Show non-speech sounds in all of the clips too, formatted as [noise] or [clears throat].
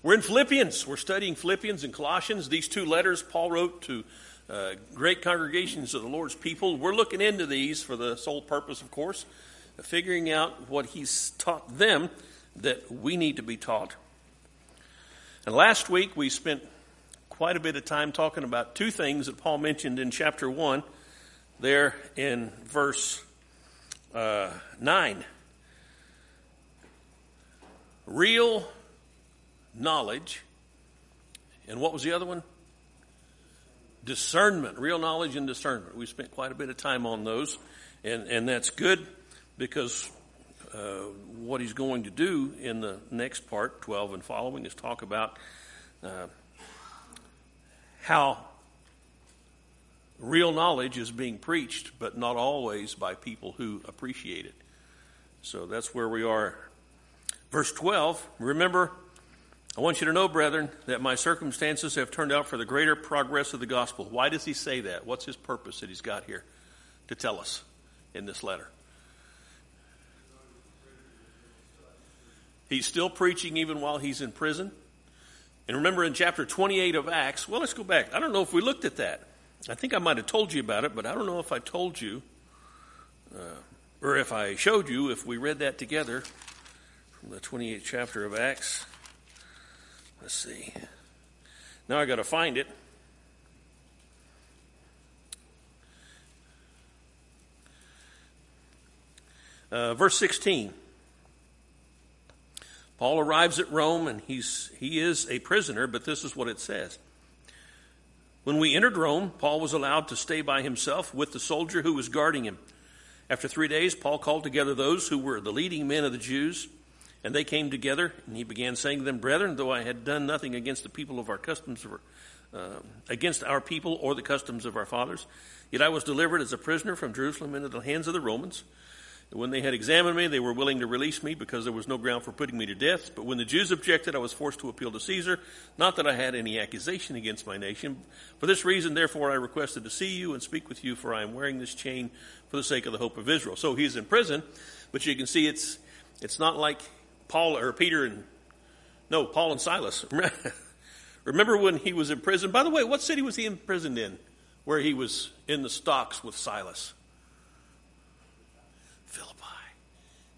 We're in Philippians. We're studying Philippians and Colossians. These two letters Paul wrote to uh, great congregations of the Lord's people. We're looking into these for the sole purpose, of course, of figuring out what he's taught them that we need to be taught. And last week we spent quite a bit of time talking about two things that Paul mentioned in chapter 1, there in verse uh, 9. Real knowledge. And what was the other one? Discernment, real knowledge and discernment. We spent quite a bit of time on those, and, and that's good because uh, what he's going to do in the next part, 12 and following, is talk about uh, how real knowledge is being preached, but not always by people who appreciate it. So that's where we are. Verse 12, remember I want you to know, brethren, that my circumstances have turned out for the greater progress of the gospel. Why does he say that? What's his purpose that he's got here to tell us in this letter? He's still preaching even while he's in prison. And remember in chapter 28 of Acts, well, let's go back. I don't know if we looked at that. I think I might have told you about it, but I don't know if I told you uh, or if I showed you if we read that together from the 28th chapter of Acts. Let's see. Now I got to find it. Uh, verse 16. Paul arrives at Rome and he's, he is a prisoner, but this is what it says. When we entered Rome, Paul was allowed to stay by himself with the soldier who was guarding him. After three days, Paul called together those who were the leading men of the Jews and they came together, and he began saying to them, Brethren, though I had done nothing against the people of our customs, or, uh, against our people or the customs of our fathers, yet I was delivered as a prisoner from Jerusalem into the hands of the Romans. And when they had examined me, they were willing to release me because there was no ground for putting me to death. But when the Jews objected, I was forced to appeal to Caesar. Not that I had any accusation against my nation. For this reason, therefore, I requested to see you and speak with you, for I am wearing this chain for the sake of the hope of Israel. So he's in prison, but you can see it's, it's not like Paul or Peter and no, Paul and Silas. [laughs] Remember when he was in prison? By the way, what city was he imprisoned in where he was in the stocks with Silas? Philippi.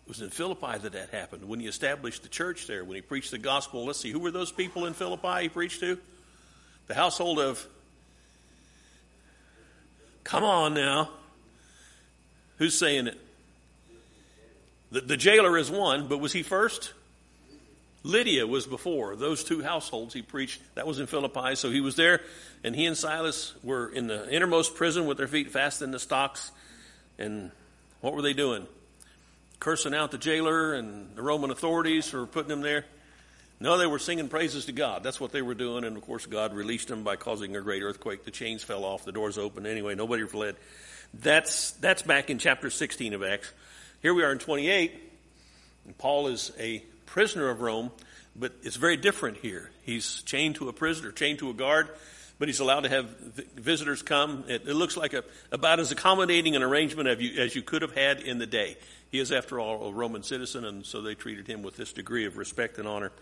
It was in Philippi that that happened. When he established the church there, when he preached the gospel, let's see, who were those people in Philippi he preached to? The household of. Come on now. Who's saying it? The, the jailer is one, but was he first? Lydia was before. Those two households he preached. That was in Philippi. So he was there, and he and Silas were in the innermost prison with their feet fast in the stocks. And what were they doing? Cursing out the jailer and the Roman authorities for putting them there? No, they were singing praises to God. That's what they were doing. And of course, God released them by causing a great earthquake. The chains fell off, the doors opened. Anyway, nobody fled. That's, that's back in chapter 16 of Acts. Here we are in 28, and Paul is a prisoner of Rome, but it's very different here. He's chained to a prisoner, chained to a guard, but he's allowed to have visitors come. It, it looks like a, about as accommodating an arrangement as you, as you could have had in the day. He is, after all, a Roman citizen, and so they treated him with this degree of respect and honor.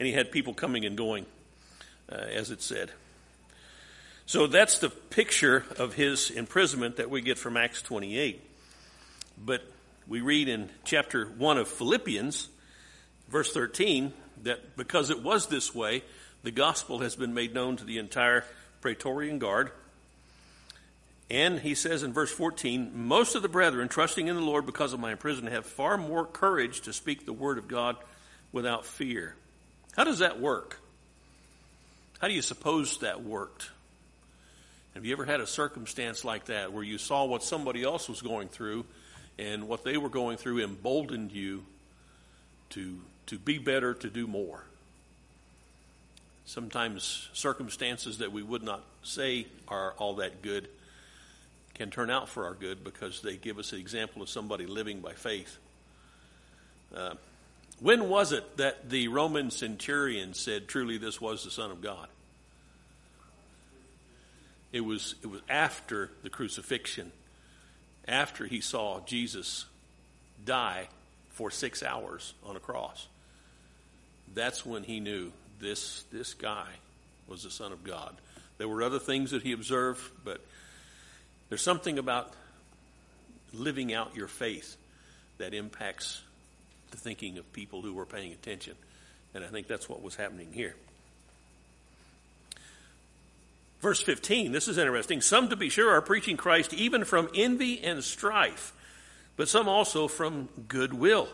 And he had people coming and going, uh, as it said. So that's the picture of his imprisonment that we get from Acts 28. But we read in chapter 1 of Philippians, verse 13, that because it was this way, the gospel has been made known to the entire Praetorian Guard. And he says in verse 14, most of the brethren, trusting in the Lord because of my imprisonment, have far more courage to speak the word of God without fear. How does that work? How do you suppose that worked? Have you ever had a circumstance like that where you saw what somebody else was going through and what they were going through emboldened you to, to be better, to do more. Sometimes circumstances that we would not say are all that good can turn out for our good because they give us an example of somebody living by faith. Uh, when was it that the Roman centurion said, Truly, this was the Son of God? It was, it was after the crucifixion after he saw Jesus die for six hours on a cross. That's when he knew this, this guy was the Son of God. There were other things that he observed, but there's something about living out your faith that impacts the thinking of people who were paying attention. And I think that's what was happening here. Verse 15, this is interesting. Some, to be sure, are preaching Christ even from envy and strife, but some also from goodwill.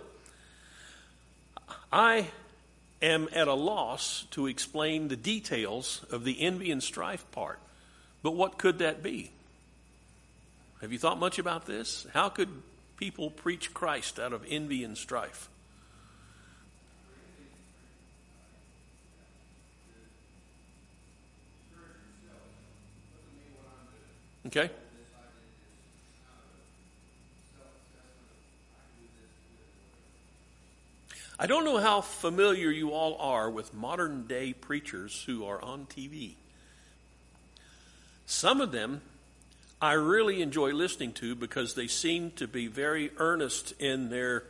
I am at a loss to explain the details of the envy and strife part. But what could that be? Have you thought much about this? How could people preach Christ out of envy and strife? Okay? I don't know how familiar you all are with modern day preachers who are on TV. Some of them I really enjoy listening to because they seem to be very earnest in their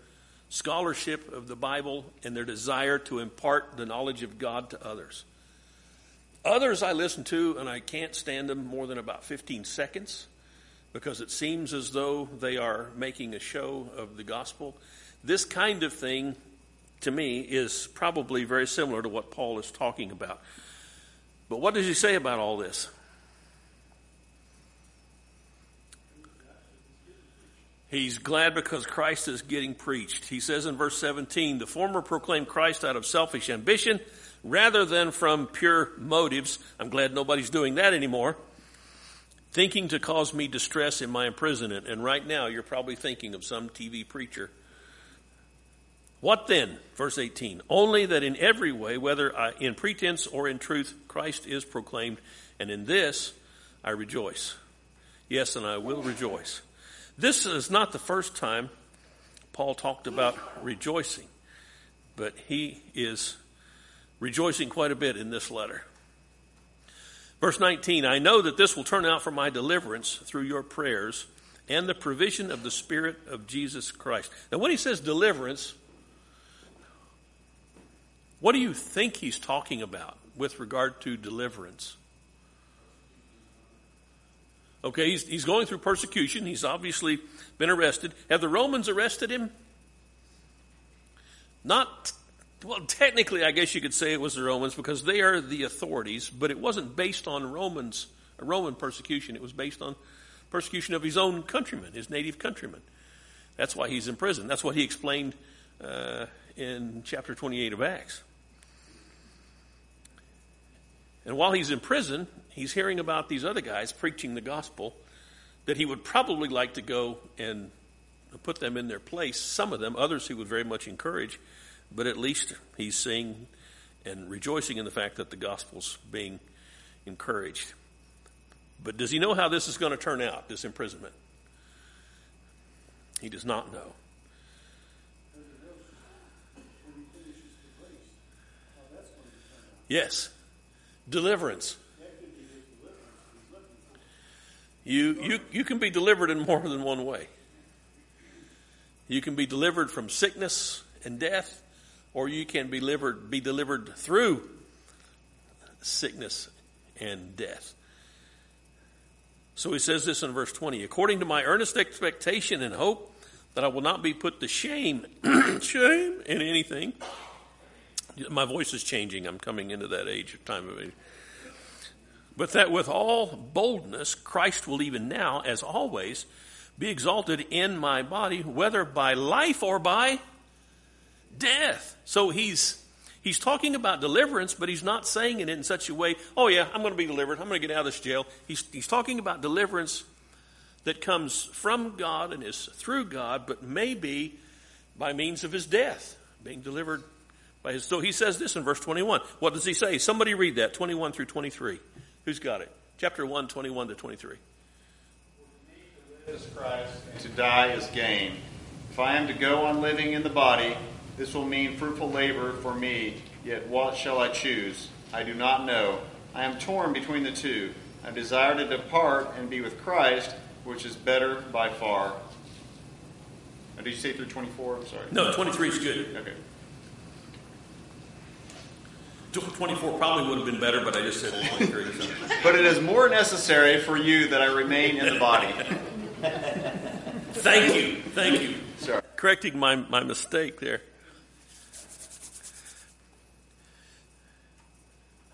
scholarship of the Bible and their desire to impart the knowledge of God to others. Others I listen to, and I can't stand them more than about 15 seconds because it seems as though they are making a show of the gospel. This kind of thing to me, is probably very similar to what Paul is talking about. But what does he say about all this? He's glad because Christ is getting preached. He says in verse 17, the former proclaimed Christ out of selfish ambition rather than from pure motives. I'm glad nobody's doing that anymore. Thinking to cause me distress in my imprisonment. And right now, you're probably thinking of some TV preacher what then? Verse 18. Only that in every way, whether in pretense or in truth, Christ is proclaimed, and in this I rejoice. Yes, and I will rejoice. This is not the first time Paul talked about rejoicing, but he is rejoicing quite a bit in this letter. Verse 19 I know that this will turn out for my deliverance through your prayers and the provision of the Spirit of Jesus Christ. Now, when he says deliverance, what do you think he's talking about with regard to deliverance? Okay, he's, he's going through persecution. He's obviously been arrested. Have the Romans arrested him? Not, well, technically, I guess you could say it was the Romans because they are the authorities, but it wasn't based on Romans, Roman persecution. It was based on persecution of his own countrymen, his native countrymen. That's why he's in prison. That's what he explained uh, in chapter 28 of Acts. And while he's in prison, he's hearing about these other guys preaching the gospel that he would probably like to go and put them in their place. Some of them, others he would very much encourage, but at least he's seeing and rejoicing in the fact that the gospel's being encouraged. But does he know how this is going to turn out, this imprisonment? He does not know. Yes deliverance. You, you, you can be delivered in more than one way. You can be delivered from sickness and death, or you can be delivered, be delivered through sickness and death. So he says this in verse 20 according to my earnest expectation and hope that I will not be put to shame, [clears throat] shame in anything my voice is changing. I'm coming into that age of time of age. But that with all boldness, Christ will even now, as always, be exalted in my body, whether by life or by death. So he's he's talking about deliverance, but he's not saying it in such a way, oh yeah, I'm going to be delivered. I'm going to get out of this jail. He's, he's talking about deliverance that comes from God and is through God, but maybe by means of his death, being delivered by his so he says this in verse 21. What does he say? Somebody read that, 21 through 23. Who's got it? Chapter 1, 21 to 23. To live is Christ, and to die is gain. If I am to go on living in the body, this will mean fruitful labor for me. Yet what shall I choose? I do not know. I am torn between the two. I desire to depart and be with Christ, which is better by far. did you say through 24? I'm sorry. No, 23 is good. Okay. 24 probably would have been better, but I just said 23. So. [laughs] But it is more necessary for you that I remain in the body. [laughs] Thank you. Thank you. Sorry. Correcting my, my mistake there.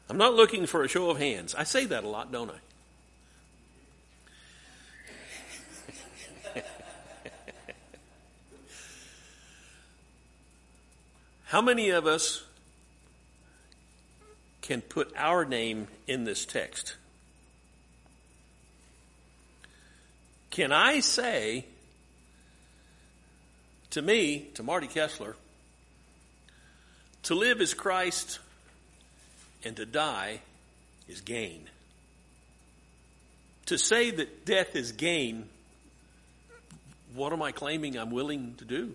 I'm not looking for a show of hands. I say that a lot, don't I? [laughs] How many of us can put our name in this text? Can I say to me, to Marty Kessler, to live is Christ and to die is gain? To say that death is gain, what am I claiming I'm willing to do?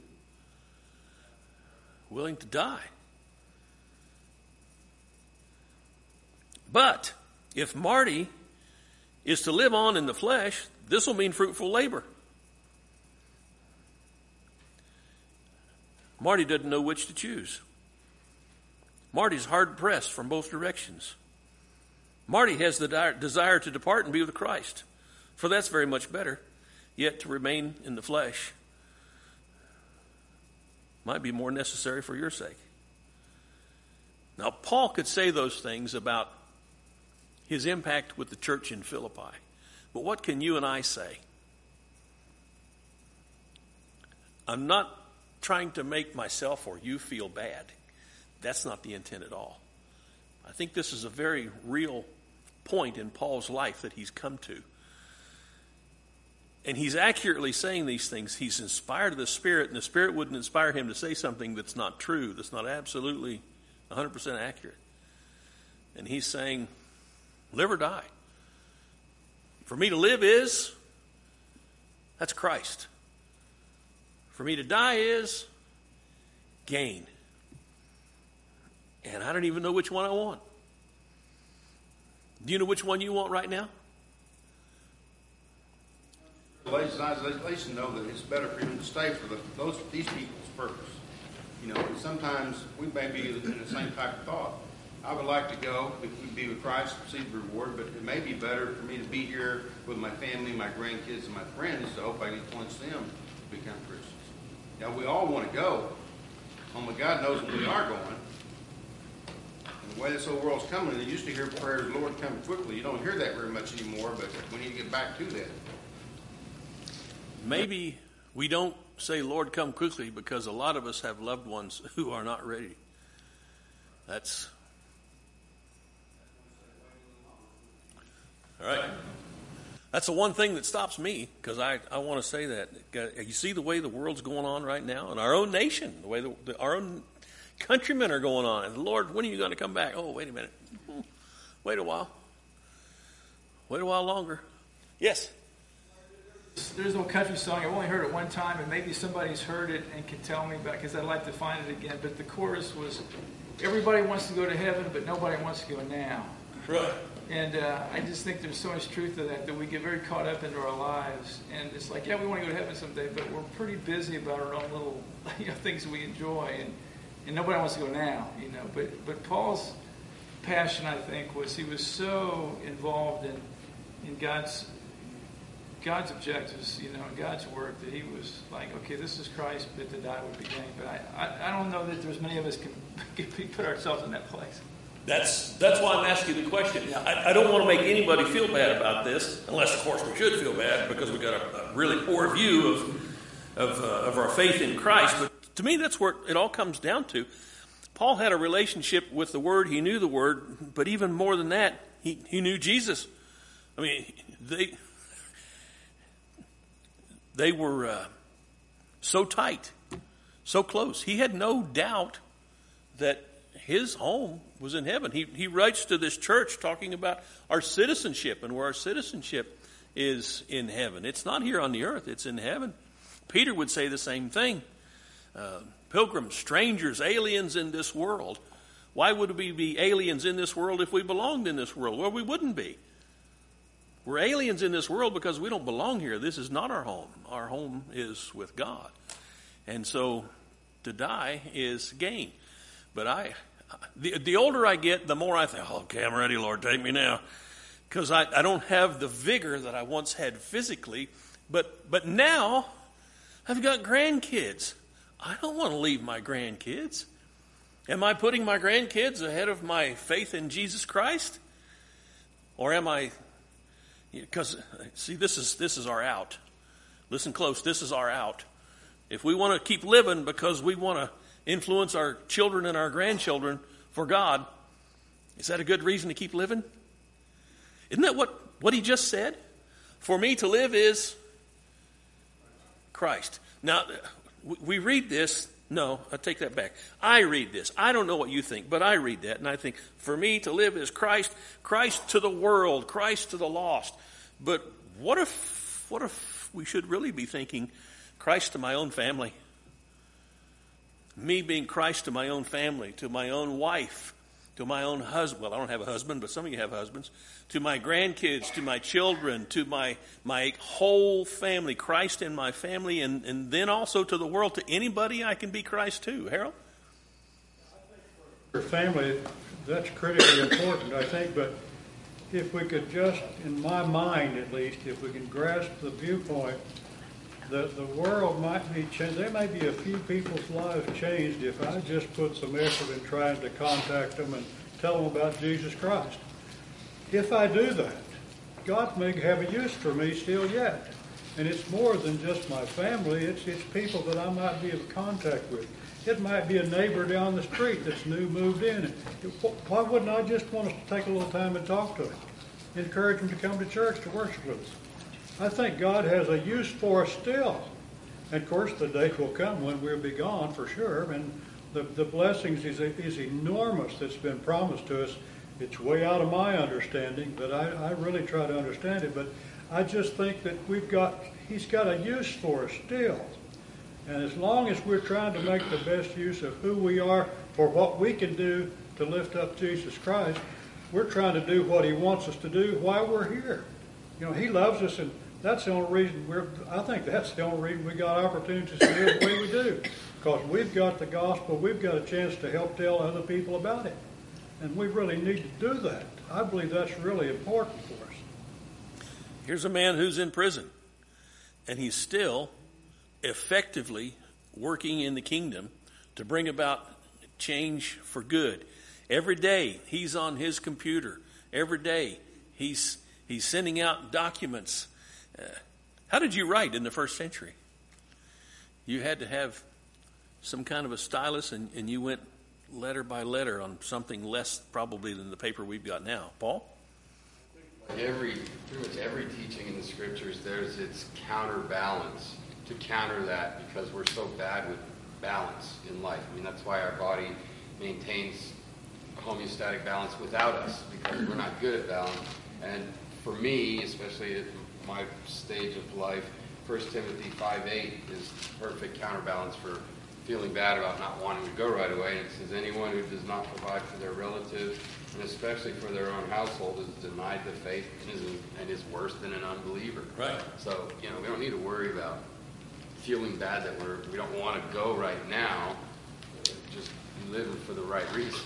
Willing to die. But if Marty is to live on in the flesh, this will mean fruitful labor. Marty doesn't know which to choose. Marty's hard pressed from both directions. Marty has the desire to depart and be with Christ, for that's very much better, yet to remain in the flesh might be more necessary for your sake. Now, Paul could say those things about his impact with the church in Philippi. But what can you and I say? I'm not trying to make myself or you feel bad. That's not the intent at all. I think this is a very real point in Paul's life that he's come to. And he's accurately saying these things. He's inspired of the Spirit, and the Spirit wouldn't inspire him to say something that's not true, that's not absolutely 100% accurate. And he's saying, live or die. For me to live is, that's Christ. For me to die is gain. And I don't even know which one I want. Do you know which one you want right now? Isolation know that it's better for him to stay for the, those these people's purpose. You know, sometimes we may be in the same type of thought. I would like to go, be with Christ, receive the reward, but it may be better for me to be here with my family, my grandkids, and my friends to hope I can influence them to become Christians. Now, we all want to go, oh, only God knows when we are going. The way this whole world's coming, they used to hear prayers, Lord, come quickly. You don't hear that very much anymore, but we need to get back to that. Maybe we don't say, Lord, come quickly, because a lot of us have loved ones [laughs] who are not ready. That's All right. That's the one thing that stops me because I, I want to say that. You see the way the world's going on right now, and our own nation, the way the, the, our own countrymen are going on. And Lord, when are you going to come back? Oh, wait a minute. [laughs] Wait a while. Wait a while longer. Yes. There's no country song. I've only heard it one time, and maybe somebody's heard it and can tell me about because I'd like to find it again. But the chorus was, "Everybody wants to go to heaven, but nobody wants to go now." Right. And uh, I just think there's so much truth to that that we get very caught up into our lives, and it's like, yeah, we want to go to heaven someday, but we're pretty busy about our own little [laughs] you know, things we enjoy, and and nobody wants to go now, you know. But but Paul's passion, I think, was he was so involved in in God's God's objectives, you know, in God's work that he was like, okay, this is Christ, but to die would be gain. But I, I, I don't know that there's many of us can, [laughs] can put ourselves in that place. That's, that's why I'm asking the question. I, I don't want to make anybody feel bad about this, unless, of course, we should feel bad because we've got a, a really poor view of, of, uh, of our faith in Christ. But to me, that's where it all comes down to. Paul had a relationship with the Word. He knew the Word, but even more than that, he, he knew Jesus. I mean, they, they were uh, so tight, so close. He had no doubt that his home was in heaven. He, he writes to this church talking about our citizenship and where our citizenship is in heaven. It's not here on the earth, it's in heaven. Peter would say the same thing. Uh, pilgrims, strangers, aliens in this world. Why would we be aliens in this world if we belonged in this world? Well, we wouldn't be. We're aliens in this world because we don't belong here. This is not our home. Our home is with God. And so to die is gain. But I, the, the older I get, the more I think, oh, okay, I'm ready, Lord, take me now. Because I, I don't have the vigor that I once had physically. But, but now, I've got grandkids. I don't want to leave my grandkids. Am I putting my grandkids ahead of my faith in Jesus Christ? Or am I because see this is this is our out. Listen close, this is our out. If we want to keep living because we want to influence our children and our grandchildren for God, is that a good reason to keep living? Isn't that what, what he just said? For me to live is Christ. Now, we read this. No, I take that back. I read this. I don't know what you think, but I read that and I think, for me to live is Christ, Christ to the world, Christ to the lost. But what if, what if we should really be thinking Christ to my own family? Me being Christ to my own family, to my own wife, to my own husband. Well, I don't have a husband, but some of you have husbands. To my grandkids, to my children, to my, my whole family, Christ in my family, and, and then also to the world, to anybody I can be Christ to. Harold? Your family, that's critically important, I think, but if we could just, in my mind at least, if we can grasp the viewpoint that the world might be changed, there may be a few people's lives changed if I just put some effort in trying to contact them and tell them about Jesus Christ. If I do that, God may have a use for me still yet. And it's more than just my family, it's, it's people that I might be in contact with. It might be a neighbor down the street that's new moved in. Why wouldn't I just want to take a little time and talk to him? Encourage him to come to church to worship with us. I think God has a use for us still. And of course, the day will come when we'll be gone for sure. And the, the blessings is, is enormous that's been promised to us. It's way out of my understanding, but I, I really try to understand it. But I just think that we've got, He's got a use for us still. And as long as we're trying to make the best use of who we are for what we can do to lift up Jesus Christ, we're trying to do what He wants us to do while we're here. You know, He loves us, and that's the only reason we're, I think that's the only reason we got opportunities to live the way we do. Because we've got the gospel, we've got a chance to help tell other people about it. And we really need to do that. I believe that's really important for us. Here's a man who's in prison, and he's still effectively working in the kingdom to bring about change for good. Every day he's on his computer. Every day he's he's sending out documents. How did you write in the first century? You had to have some kind of a stylus, and, and you went letter by letter on something less probably than the paper we've got now. Paul? Every pretty much every teaching in the scriptures, there's its counterbalance to counter that because we're so bad with balance in life. I mean, that's why our body maintains homeostatic balance without us because we're not good at balance. And for me, especially my stage of life, 1 Timothy 5.8 is perfect counterbalance for feeling bad about not wanting to go right away. And it says, anyone who does not provide for their relatives, and especially for their own household, is denied the faith and is, and is worse than an unbeliever. Right. So, you know, we don't need to worry about feeling bad that we're, we don't want to go right now. Just living for the right reason.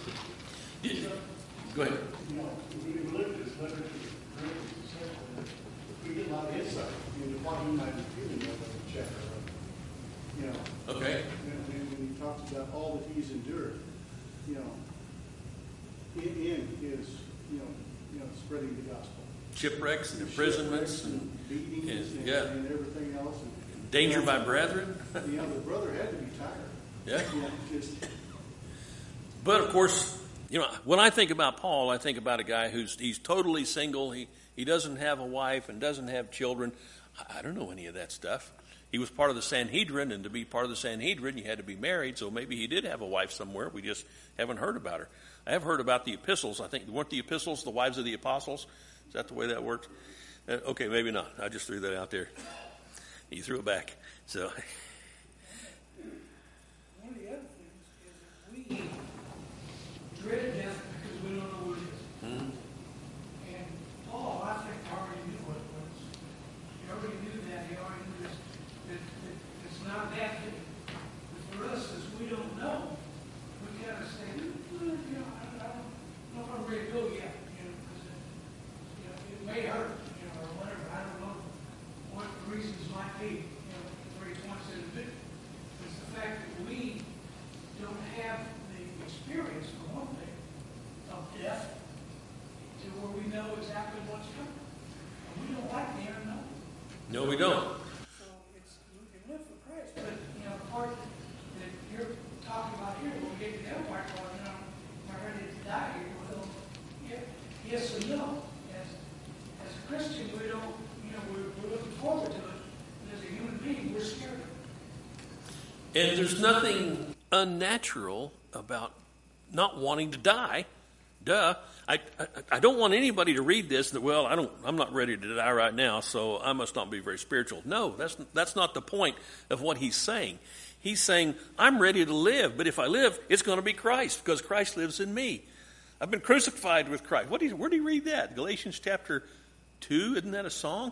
Go ahead. You know, we look at this letter to the Corinthians, we get a lot of insight into what he might be feeling of the chapter. You know, Okay. when, when when he talks about all that he's endured, you know, in, in his, you know, you know, spreading the gospel. Shipwrecks and imprisonments and Beatings and- and, yeah. and everything else. And, danger by brethren. you know, the brother had to be tired. Yeah. You know, just, But of course, you know, when I think about Paul, I think about a guy who's he's totally single. He he doesn't have a wife and doesn't have children. I don't know any of that stuff. He was part of the Sanhedrin, and to be part of the Sanhedrin, you had to be married. So maybe he did have a wife somewhere. We just haven't heard about her. I have heard about the epistles. I think weren't the epistles the wives of the apostles? Is that the way that worked? Uh, okay, maybe not. I just threw that out there. You threw it back. So [laughs] One of the other things is we death because we don't know what it is. And Paul, I think, already knew what it was. He already knew that. He already knew this, that, that it's not that. But for us, as we don't know, we kind of say, well, you know, yes and no. As, as a Christian, we don't, you know, we're, we're looking forward to it. But as a human being, we're scared. And there's nothing unnatural about not wanting to die. Duh. I, I, I don't want anybody to read this that, well, I don't, I'm not ready to die right now, so I must not be very spiritual. No, that's, that's not the point of what he's saying. He's saying, I'm ready to live, but if I live, it's going to be Christ because Christ lives in me. I've been crucified with Christ. What do you, where do you read that? Galatians chapter 2, isn't that a song?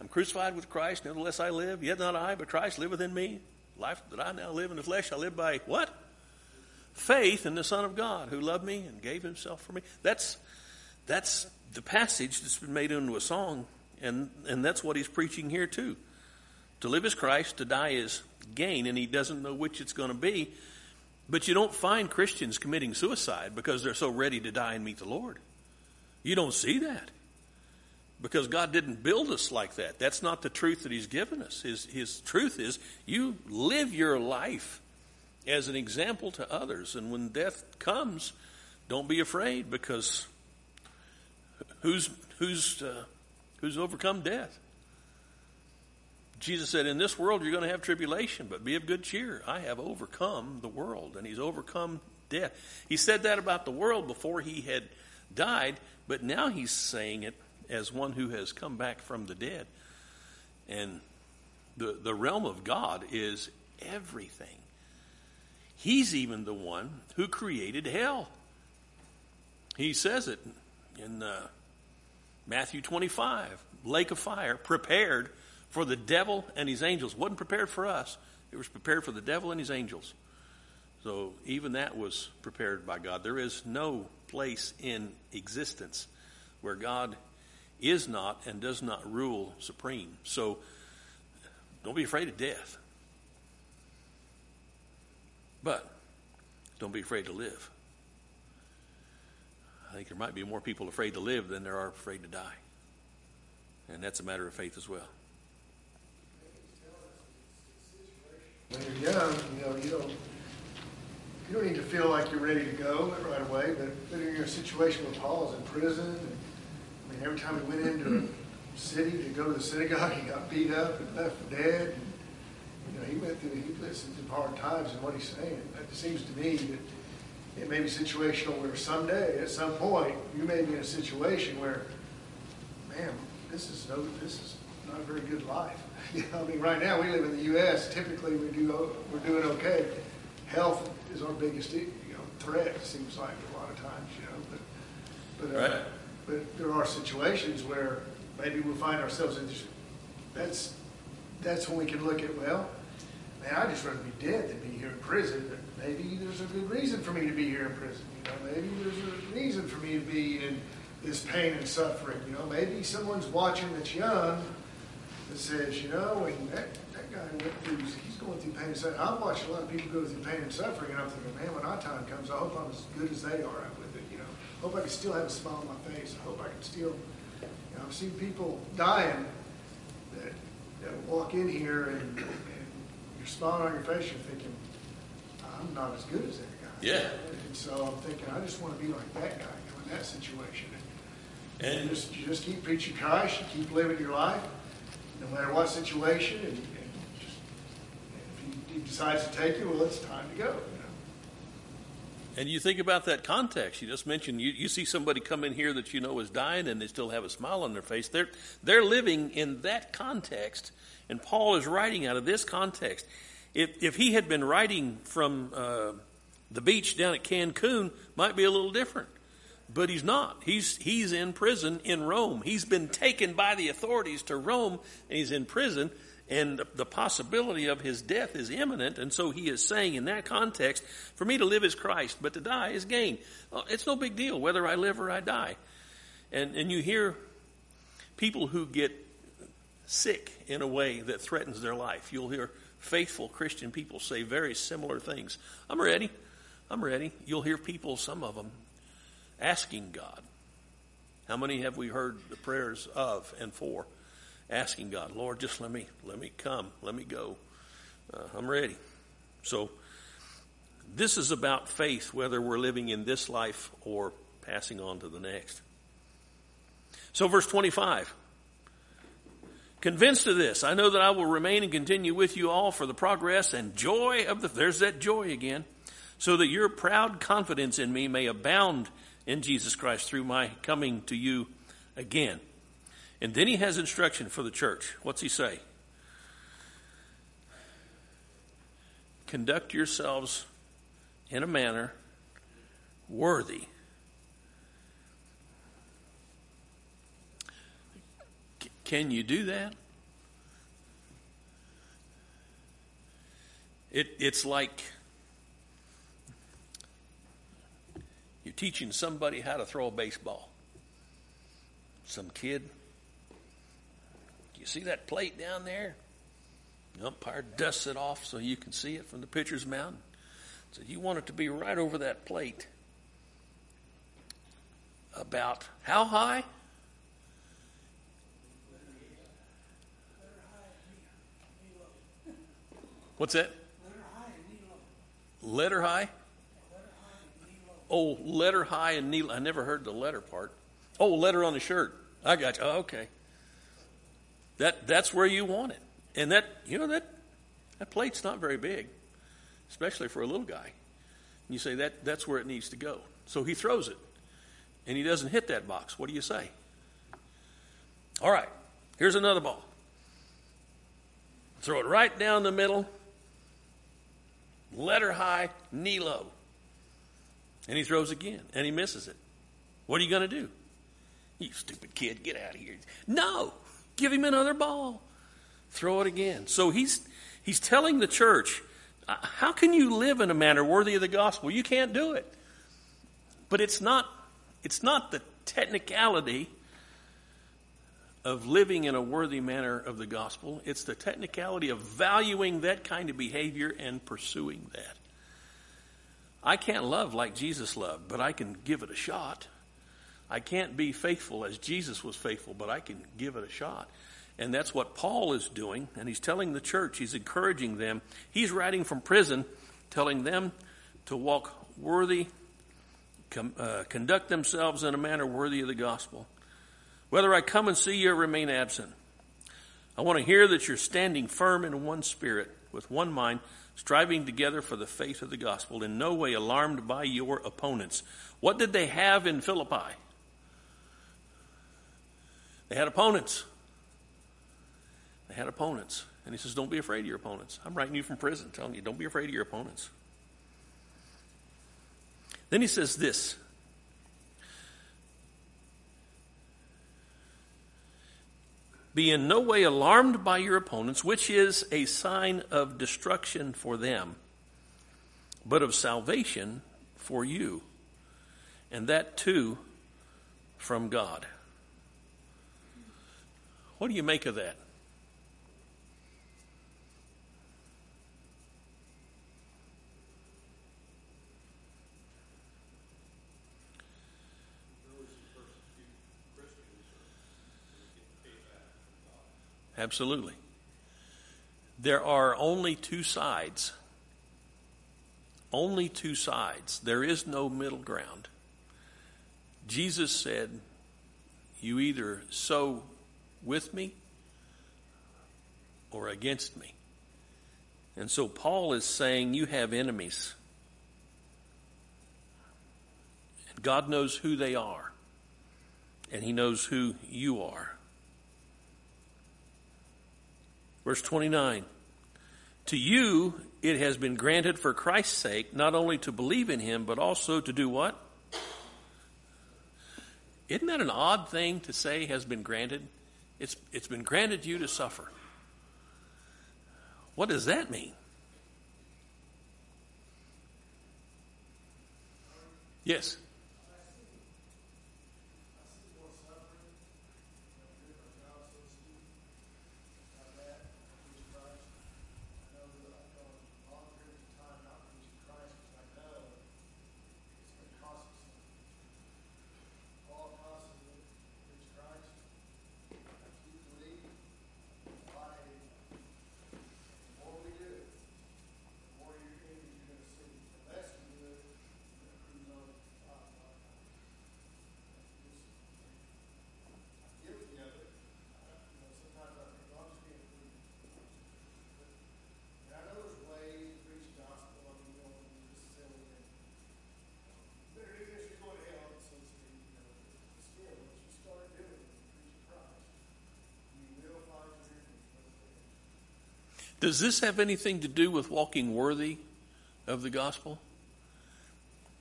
I'm crucified with Christ, nevertheless I live. Yet not I, but Christ liveth in me. Life that I now live in the flesh, I live by what? Faith in the Son of God who loved me and gave himself for me. That's, that's the passage that's been made into a song, and, and that's what he's preaching here too. To live is Christ, to die is gain, and he doesn't know which it's going to be. But you don't find Christians committing suicide because they're so ready to die and meet the Lord. You don't see that because God didn't build us like that. That's not the truth that He's given us. His, his truth is you live your life as an example to others, and when death comes, don't be afraid because who's who's uh, who's overcome death? Jesus said, In this world you're going to have tribulation, but be of good cheer. I have overcome the world. And he's overcome death. He said that about the world before he had died, but now he's saying it as one who has come back from the dead. And the, the realm of God is everything. He's even the one who created hell. He says it in uh, Matthew 25 lake of fire prepared for the devil and his angels. Wasn't prepared for us, it was prepared for the devil and his angels. So even that was prepared by God. There is no place in existence where God is not and does not rule supreme. So don't be afraid of death. But don't be afraid to live. I think there might be more people afraid to live than there are afraid to die. And that's a matter of faith as well. When you're young, you know, you don't, you don't need to feel like you're ready to go right away, but, but you're in a situation where Paul's in prison. And, Mean, every time he went into a city to go to the synagogue, he got beat up and left for dead. And, you know, he went through, he listened to hard times and what he's saying. It seems to me that it may be situational where someday, at some point, you may be in a situation where, man, this is no, this is not a very good life. [laughs] You know, I mean, right now we live in the U.S. Typically, we do we're doing okay. Health is our biggest you know threat. It seems like a lot of times, you know. But but uh, Right. But there are situations where maybe we find ourselves in. That's that's when we can look at well, man, I'd just rather be dead than be here in prison. But maybe there's a good reason for me to be here in prison. You know, maybe there's a reason for me to be in this pain and suffering. You know, maybe someone's watching that's young that says, you know, and that, that guy went through, he's going through pain and suffering. I'm watching a lot of people go through pain and suffering, and I'm thinking, man, when our time comes, I hope I'm as good as they are with it. You know, hope I can still have a smile on my face. I hope I can still, you know, I've seen people dying that, that walk in here and, and you're smiling on your face, you're thinking, I'm not as good as that guy. Yeah. And so I'm thinking, I just want to be like that guy, you know, in that situation. And- you just, you just keep preaching Christ, you keep living your life, no matter what situation, and, and just, if he, he decides to take you, well, it's time to go. And you think about that context. You just mentioned you, you see somebody come in here that you know is dying and they still have a smile on their face. They're, they're living in that context. And Paul is writing out of this context. If, if he had been writing from uh, the beach down at Cancun, might be a little different. But he's not. He's, he's in prison in Rome. He's been taken by the authorities to Rome and he's in prison and the possibility of his death is imminent. And so he is saying, in that context, for me to live is Christ, but to die is gain. Well, it's no big deal whether I live or I die. And, and you hear people who get sick in a way that threatens their life. You'll hear faithful Christian people say very similar things. I'm ready. I'm ready. You'll hear people, some of them, asking God. How many have we heard the prayers of and for? Asking God, Lord, just let me let me come, let me go. Uh, I'm ready. So this is about faith, whether we're living in this life or passing on to the next. So, verse 25. Convinced of this, I know that I will remain and continue with you all for the progress and joy of the, there's that joy again, so that your proud confidence in me may abound in Jesus Christ through my coming to you again. And then he has instruction for the church. What's he say? Conduct yourselves in a manner worthy. C- can you do that? It, it's like you're teaching somebody how to throw a baseball. Some kid. You see that plate down there? The umpire dusts it off so you can see it from the pitcher's mound. So you want it to be right over that plate. About how high? What's that? Letter high? Oh, letter high and knee. I never heard the letter part. Oh, letter on the shirt. I got you. Oh, okay. That that's where you want it, and that you know that that plate's not very big, especially for a little guy. And you say that that's where it needs to go. So he throws it, and he doesn't hit that box. What do you say? All right, here's another ball. Throw it right down the middle, letter high, knee low. And he throws again, and he misses it. What are you going to do? You stupid kid, get out of here. No, give him another ball. Throw it again. So he's he's telling the church, uh, how can you live in a manner worthy of the gospel? You can't do it. But it's not it's not the technicality of living in a worthy manner of the gospel. It's the technicality of valuing that kind of behavior and pursuing that. I can't love like Jesus loved, but I can give it a shot. I can't be faithful as Jesus was faithful, but I can give it a shot. And that's what Paul is doing, and he's telling the church, he's encouraging them. He's writing from prison, telling them to walk worthy, com, uh, conduct themselves in a manner worthy of the gospel. Whether I come and see you or remain absent, I want to hear that you're standing firm in one spirit, with one mind, striving together for the faith of the gospel, in no way alarmed by your opponents. What did they have in Philippi? They had opponents. They had opponents. And he says, Don't be afraid of your opponents. I'm writing you from prison, telling you, don't be afraid of your opponents. Then he says this Be in no way alarmed by your opponents, which is a sign of destruction for them, but of salvation for you, and that too from God. What do you make of that? Absolutely. There are only two sides. Only two sides. There is no middle ground. Jesus said, You either sow with me or against me. And so Paul is saying, You have enemies. And God knows who they are, and He knows who you are. Verse 29 To you it has been granted for Christ's sake not only to believe in him, but also to do what? Isn't that an odd thing to say has been granted? It's, it's been granted you to suffer. What does that mean? Yes. Does this have anything to do with walking worthy of the gospel?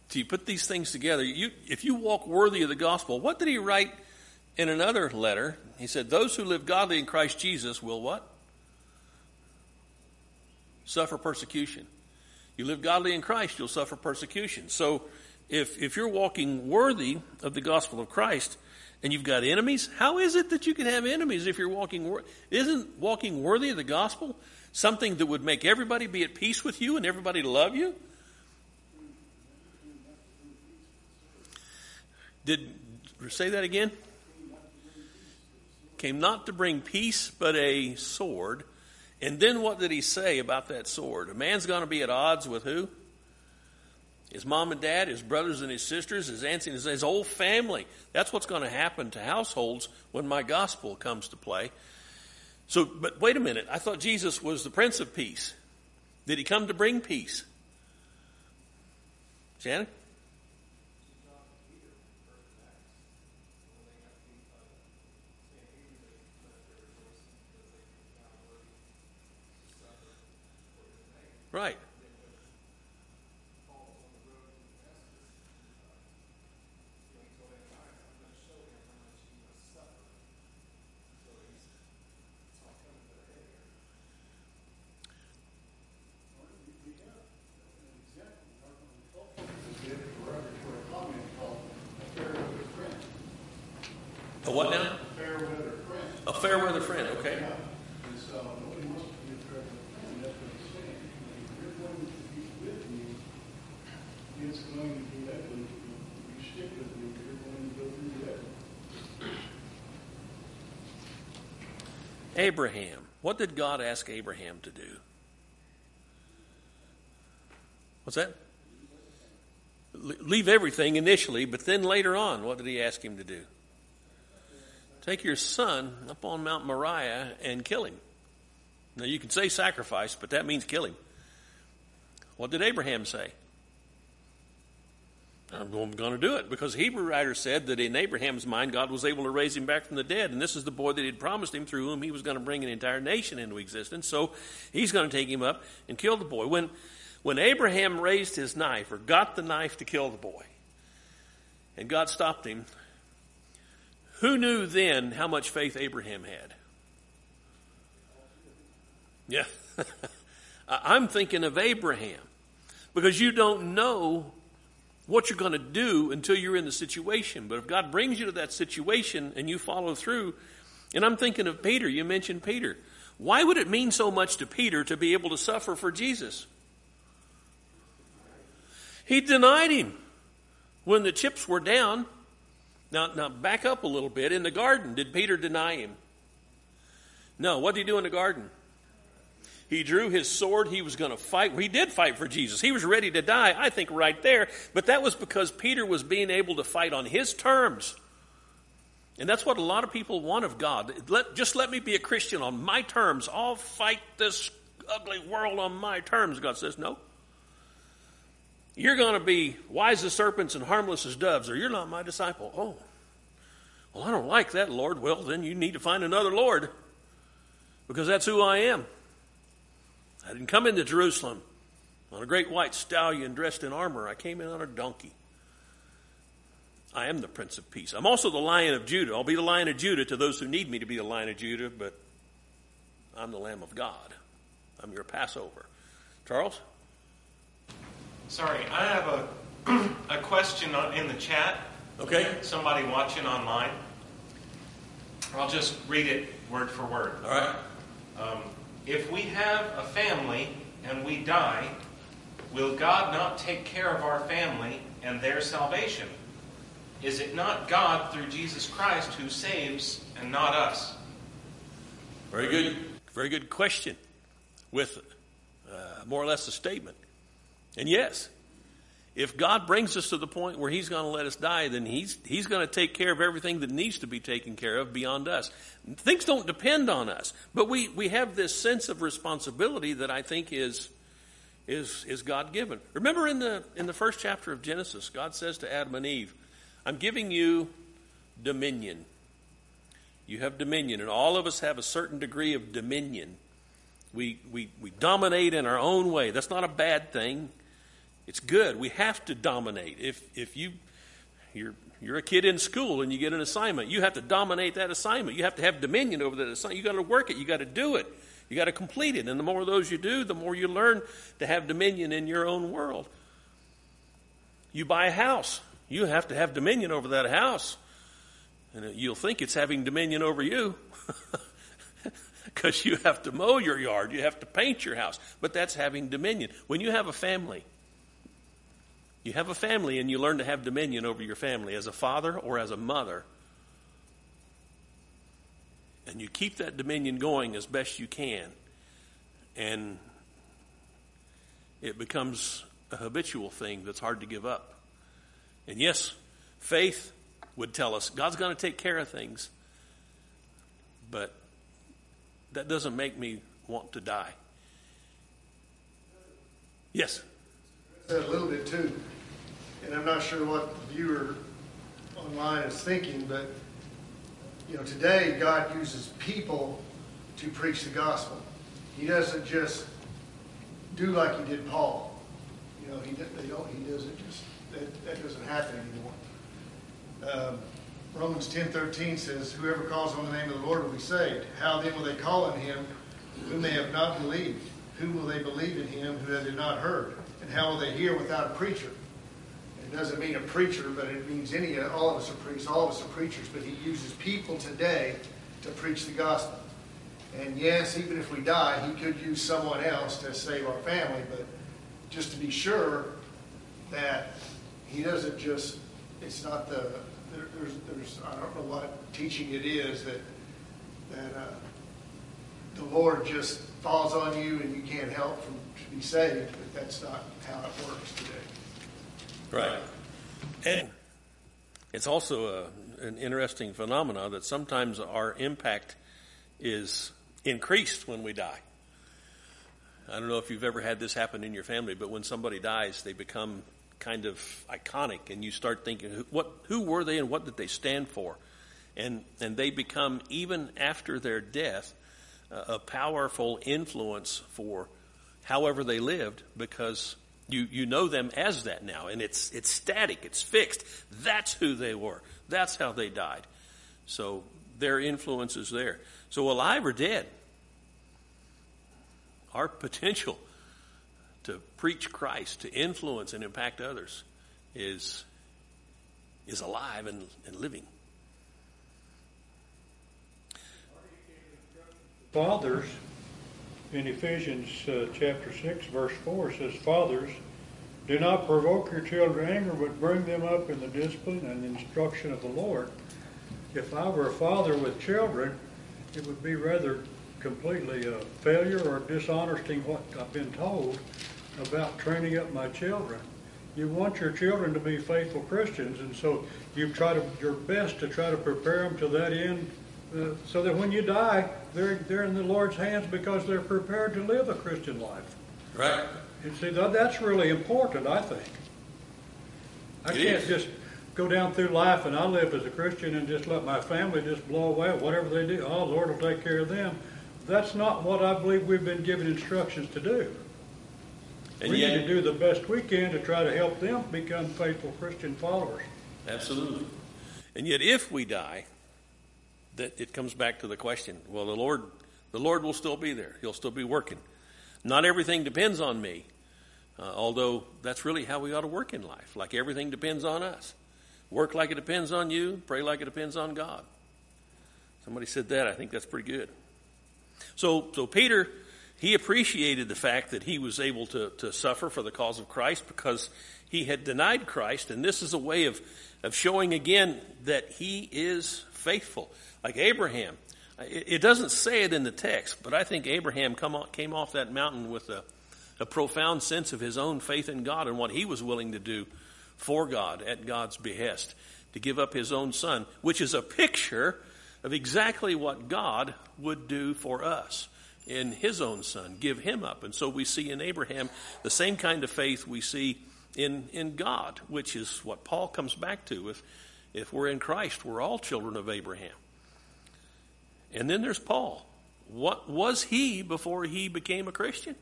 So you put these things together. You, if you walk worthy of the gospel, what did he write in another letter? He said, Those who live godly in Christ Jesus will what? Suffer persecution. You live godly in Christ, you'll suffer persecution. So if, if you're walking worthy of the gospel of Christ and you've got enemies, how is it that you can have enemies if you're walking wor- Isn't walking worthy of the gospel something that would make everybody be at peace with you and everybody love you? Did say that again? Came not to bring peace, but a sword. And then what did he say about that sword? A man's going to be at odds with who? His mom and dad, his brothers and his sisters, his aunts and his, his whole family. That's what's going to happen to households when my gospel comes to play. So, but wait a minute. I thought Jesus was the Prince of Peace. Did he come to bring peace? Shannon? Right. A what now? Fair weather friend. A fair weather friend, okay. And so, nobody wants to be a fair weather friend, that's what he's saying. If you're going to be with me, it's going to be ugly. If you stick with me, you're going to go through the ugly. Abraham. What did God ask Abraham to do? What's that? Leave everything initially, but then later on, what did he ask him to do? Take your son up on Mount Moriah and kill him. Now, you can say sacrifice, but that means kill him. What did Abraham say? I'm going to do it because Hebrew writer said that in Abraham's mind, God was able to raise him back from the dead. And this is the boy that he had promised him through whom he was going to bring an entire nation into existence. So he's going to take him up and kill the boy. When, when Abraham raised his knife or got the knife to kill the boy, and God stopped him, who knew then how much faith Abraham had? Yeah. [laughs] I'm thinking of Abraham because you don't know what you're going to do until you're in the situation. But if God brings you to that situation and you follow through, and I'm thinking of Peter, you mentioned Peter. Why would it mean so much to Peter to be able to suffer for Jesus? He denied him when the chips were down. Now, now back up a little bit. In the garden, did Peter deny him? No. What did he do in the garden? He drew his sword. He was going to fight. He did fight for Jesus. He was ready to die, I think, right there. But that was because Peter was being able to fight on his terms. And that's what a lot of people want of God. Let, just let me be a Christian on my terms. I'll fight this ugly world on my terms. God says, no. You're going to be wise as serpents and harmless as doves, or you're not my disciple. Oh, well, I don't like that, Lord. Well, then you need to find another Lord because that's who I am. I didn't come into Jerusalem on a great white stallion dressed in armor. I came in on a donkey. I am the Prince of Peace. I'm also the Lion of Judah. I'll be the Lion of Judah to those who need me to be the Lion of Judah, but I'm the Lamb of God. I'm your Passover. Charles? Sorry, I have a, [clears throat] a question in the chat. Okay. Somebody watching online. I'll just read it word for word. All right. Um, if we have a family and we die, will God not take care of our family and their salvation? Is it not God through Jesus Christ who saves and not us? Very good. Very good question with uh, more or less a statement. And yes, if God brings us to the point where He's going to let us die, then He's, he's going to take care of everything that needs to be taken care of beyond us. Things don't depend on us, but we, we have this sense of responsibility that I think is, is, is God given. Remember in the, in the first chapter of Genesis, God says to Adam and Eve, I'm giving you dominion. You have dominion, and all of us have a certain degree of dominion We, we, we dominate in our own way. That's not a bad thing. It's good. We have to dominate. If, if you, you're, you're a kid in school and you get an assignment, you have to dominate that assignment. You have to have dominion over that assignment. You got to work it. You got to do it. You got to complete it. And the more of those you do, the more you learn to have dominion in your own world. You buy a house. You have to have dominion over that house. And you'll think it's having dominion over you. [laughs] Because you have to mow your yard, you have to paint your house. But that's having dominion. When you have a family, you have a family and you learn to have dominion over your family as a father or as a mother. And you keep that dominion going as best you can. And it becomes a habitual thing that's hard to give up. And yes, faith would tell us God's going to take care of things, but that doesn't make me want to die. Yes? a little bit too, and I'm not sure what the viewer online is thinking, but you know, today God uses people to preach the gospel. He doesn't just do like he did Paul. You know, he they don't. He doesn't just that, that doesn't happen anymore. Um, Romans ten thirteen says, "Whoever calls on the name of the Lord will be saved." How then will they call on Him whom they have not believed? Who will they believe in Him who they have not heard? And how will they hear without a preacher? Doesn't mean a preacher, but it means any. All of us are priests. All of us are preachers. But He uses people today to preach the gospel. And yes, even if we die, He could use someone else to save our family. But just to be sure that He doesn't just. It's not the. There, there's, there's. I don't know what teaching it is that that uh, the Lord just falls on you and you can't help from to be saved. But that's not how it works today. Right. And it's also a, an interesting phenomenon that sometimes our impact is increased when we die. I don't know if you've ever had this happen in your family, but when somebody dies, they become kind of iconic, and you start thinking, what, who were they and what did they stand for? And, and they become, even after their death, a powerful influence for however they lived because you, you know them as that now, and it's, it's static, it's fixed. That's who they were. That's how they died. So their influence is there. So alive or dead, our potential to preach Christ, to influence and impact others, is, is alive and, and living. Fathers, in Ephesians uh, chapter 6, verse 4 says, Fathers, do not provoke your children to anger, but bring them up in the discipline and instruction of the Lord. If I were a father with children, it would be rather completely a failure or dishonesting what I've been told about training up my children. You want your children to be faithful Christians, and so you try to your best to try to prepare them to that end, Uh, so that when you die, they're they're in the Lord's hands because they're prepared to live a Christian life. Right. And see, that, that's really important, I think. I It can't is. just go down through life and I live as a Christian and just let my family just blow away whatever they do. Oh, Lord will take care of them. That's not what I believe we've been given instructions to do. And we yet, need to do the best we can to try to help them become faithful Christian followers. Absolutely. And yet, if we die, that it comes back to the question: Well, the Lord, the Lord will still be there. He'll still be working. Not everything depends on me, uh, although that's really how we ought to work in life. Like everything depends on us. Work like it depends on you. Pray like it depends on God. Somebody said that. I think that's pretty good. So, so Peter, he appreciated the fact that he was able to, to suffer for the cause of Christ because he had denied Christ, and this is a way of, of showing again that he is faithful. Like Abraham, it, doesn't say it in the text, but I think Abraham came off that mountain with a, a profound sense of his own faith in God and what he was willing to do for God at God's behest to give up his own son, which is a picture of exactly what God would do for us in his own son, give him up. And so we see in Abraham the same kind of faith we see in, in God, which is what Paul comes back to. If, if we're in Christ, we're all children of Abraham. And then there's Paul. What was he before he became a Christian?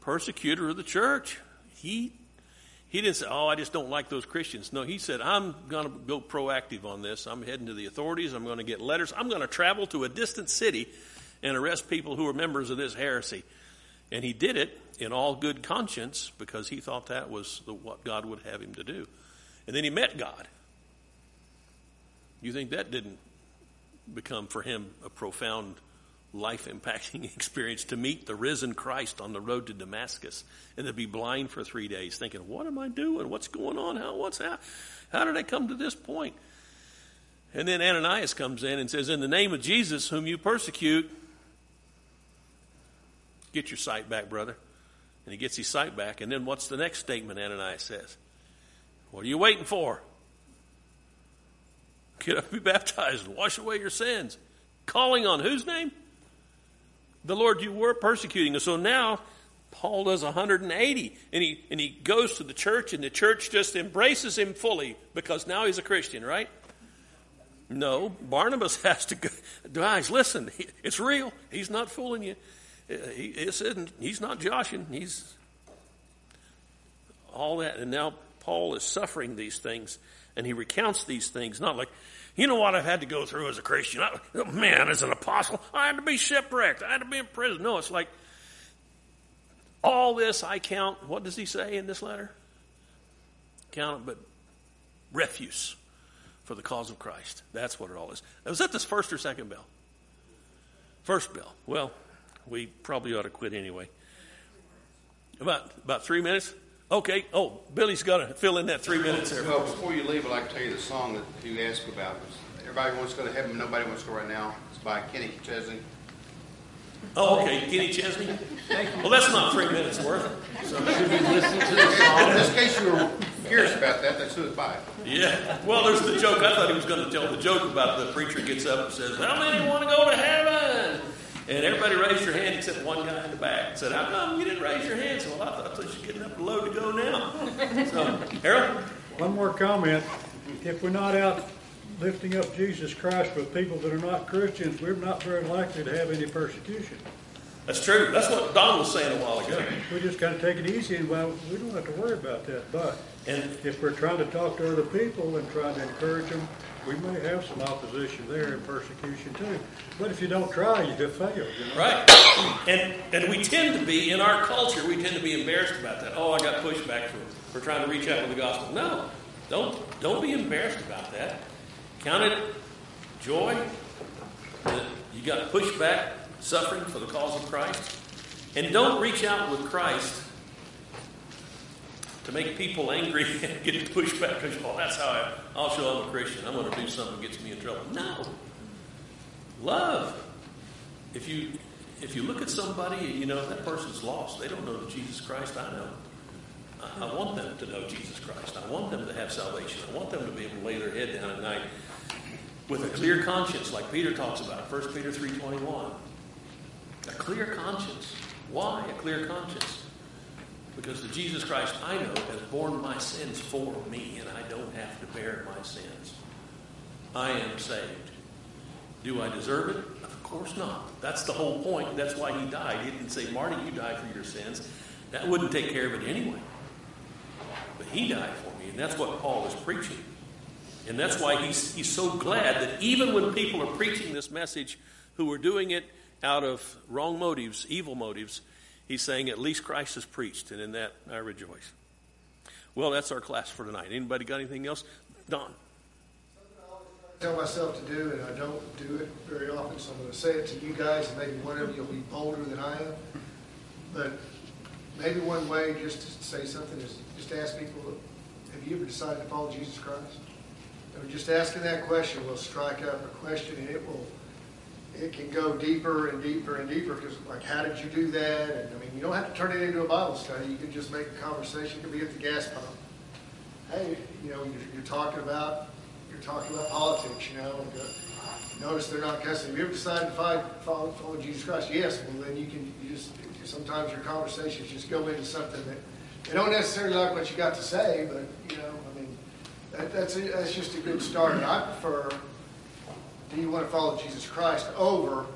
Persecutor of the church. He he didn't say, "Oh, I just don't like those Christians." No, he said, "I'm going to go proactive on this. I'm heading to the authorities. I'm going to get letters. I'm going to travel to a distant city and arrest people who are members of this heresy." And he did it in all good conscience because he thought that was the, what God would have him to do. And then he met God. You think that didn't become for him a profound life impacting [laughs] experience to meet the risen Christ on the road to Damascus and to be blind for three days, thinking, What am I doing? What's going on? How what's how, how did I come to this point? And then Ananias comes in and says, In the name of Jesus, whom you persecute, get your sight back, brother. And he gets his sight back. And then what's the next statement Ananias says? What are you waiting for? Get up, be baptized, wash away your sins. Calling on whose name? The Lord you were persecuting us. So now Paul does 180 and he, and he goes to the church and the church just embraces him fully because now he's a Christian, right? No, Barnabas [laughs] has to go. Guys, listen, it's real. He's not fooling you. Uh, he, isn't, he's not joshing. He's all that. And now Paul is suffering these things and he recounts these things, not like, you know what I've had to go through as a Christian? I, man, as an apostle, I had to be shipwrecked. I had to be in prison. No, it's like all this I count. What does he say in this letter? Count it, but refuse for the cause of Christ. That's what it all is. Was that this first or second bell? First bell. Well, we probably ought to quit anyway. About about three minutes. Okay. Oh, Billy's got to fill in that three minutes there. Well, before you leave, I'd like to tell you the song that you asked about. Everybody wants to go to heaven, nobody wants to go right now. It's by Kenny Chesney. Oh, okay. Kenny Chesney. Well, that's not three minutes worth. So. Should we listen to the song? In this case, you were curious about that. That's who it's by. Yeah. Well, there's the joke. I thought he was going to tell the joke about the preacher gets up and says, "How many want to go to heaven?" And everybody raised their hand except one guy in the back. Said, "How come you didn't raise your hand?" So well, I thought I was getting up the load to go now. [laughs] So, Harold. One more comment. If we're not out lifting up Jesus Christ with people that are not Christians, we're not very likely to have any persecution. That's true. That's what Don was saying a while ago. We just got to take it easy, and well, we don't have to worry about that. But And if we're trying to talk to other people and trying to encourage them, we may have some opposition there and persecution too. But if you don't try, you failed. You know? Right. And and we tend to be in our culture, we tend to be embarrassed about that. Oh, I got pushback for, for trying to reach out with the gospel. No. Don't don't be embarrassed about that. Count it joy that you got pushback, suffering for the cause of Christ. And don't reach out with Christ to make people angry [laughs] and get pushed back because, oh, that's how I, I'll show I'm a Christian. I'm going to do something that gets me in trouble. No. Love. If you if you look at somebody, you know, that person's lost. They don't know Jesus Christ. I know. I, I want them to know Jesus Christ. I want them to have salvation. I want them to be able to lay their head down at night with a clear conscience, like Peter talks about, 1 Peter 3.21. A clear conscience. Why a clear conscience? Because the Jesus Christ I know has borne my sins for me, and I don't have to bear my sins. I am saved. Do I deserve it? Of course not. That's the whole point. That's why he died. He didn't say, Marty, you died for your sins. That wouldn't take care of it anyway. But he died for me, and that's what Paul is preaching. And that's why he's, he's so glad that even when people are preaching this message who are doing it out of wrong motives, evil motives, he's saying, at least Christ has preached, and in that I rejoice. Well, that's our class for tonight. Anybody got anything else? Don. tell myself to do, and I don't do it very often, so I'm going to say it to you guys, and maybe one of you will be bolder than I am. But maybe one way just to say something is just ask people, have you ever decided to follow Jesus Christ? And just asking that question will strike up a question, and it will, it can go deeper and deeper and deeper, because like, how did you do that? And I mean, you don't have to turn it into a Bible study. You can just make a conversation. It could be at the gas pump. Hey, you know, you're, you're talking about you're talking about politics, you know. And, uh, notice they're not cussing. Have you ever decided to fight, follow, follow Jesus Christ? Yes. Well, then you can you just sometimes your conversations just go into something that they don't necessarily like what you got to say, but you know, I mean, that, that's a, that's just a good start. I prefer. Do you want to follow Jesus Christ over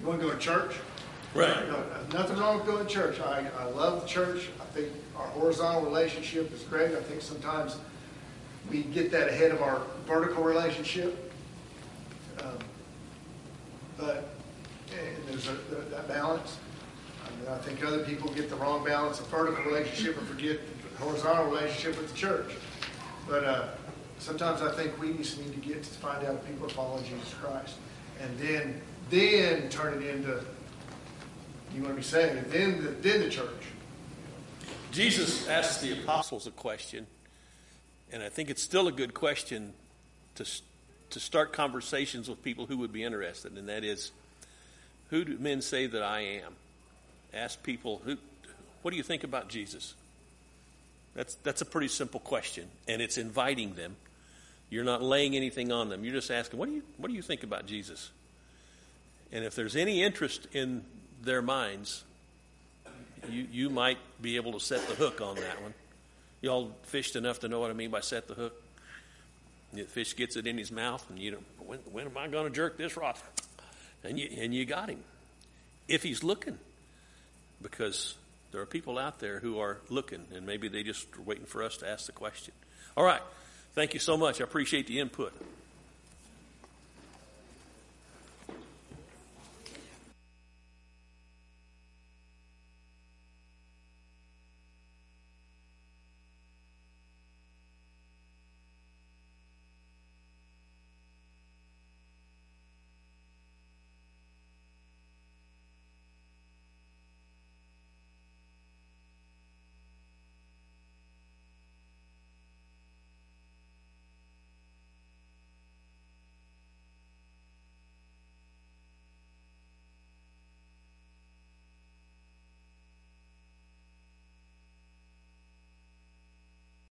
You want to go to church? Right. No, nothing wrong with going to church. I, I love the church. I think our horizontal relationship is great. I think sometimes we get that ahead of our vertical relationship. Um, but and there's a, that balance. I, mean, I think other people get the wrong balance of vertical relationship and forget the horizontal relationship with the church. But uh, sometimes I think we just need to get to find out if people are following Jesus Christ, and then then turn it into you want to be saved. Then the, then the church. Jesus asked the apostles a question, and I think it's still a good question to, to start conversations with people who would be interested, and that is, who do men say that I am? Ask people, who, what do you think about Jesus? That's, that's a pretty simple question, and it's inviting them. You're not laying anything on them. You're just asking, what do you, what do you think about Jesus? And if there's any interest in their minds, you, you might be able to set the hook on that one. Y'all fished enough to know what I mean by set the hook? The fish gets it in his mouth, and you know, when, when am I going to jerk this rod? And you, and you got him. If he's looking, because there are people out there who are looking, and maybe they just are waiting for us to ask the question. All right. Thank you so much. I appreciate the input.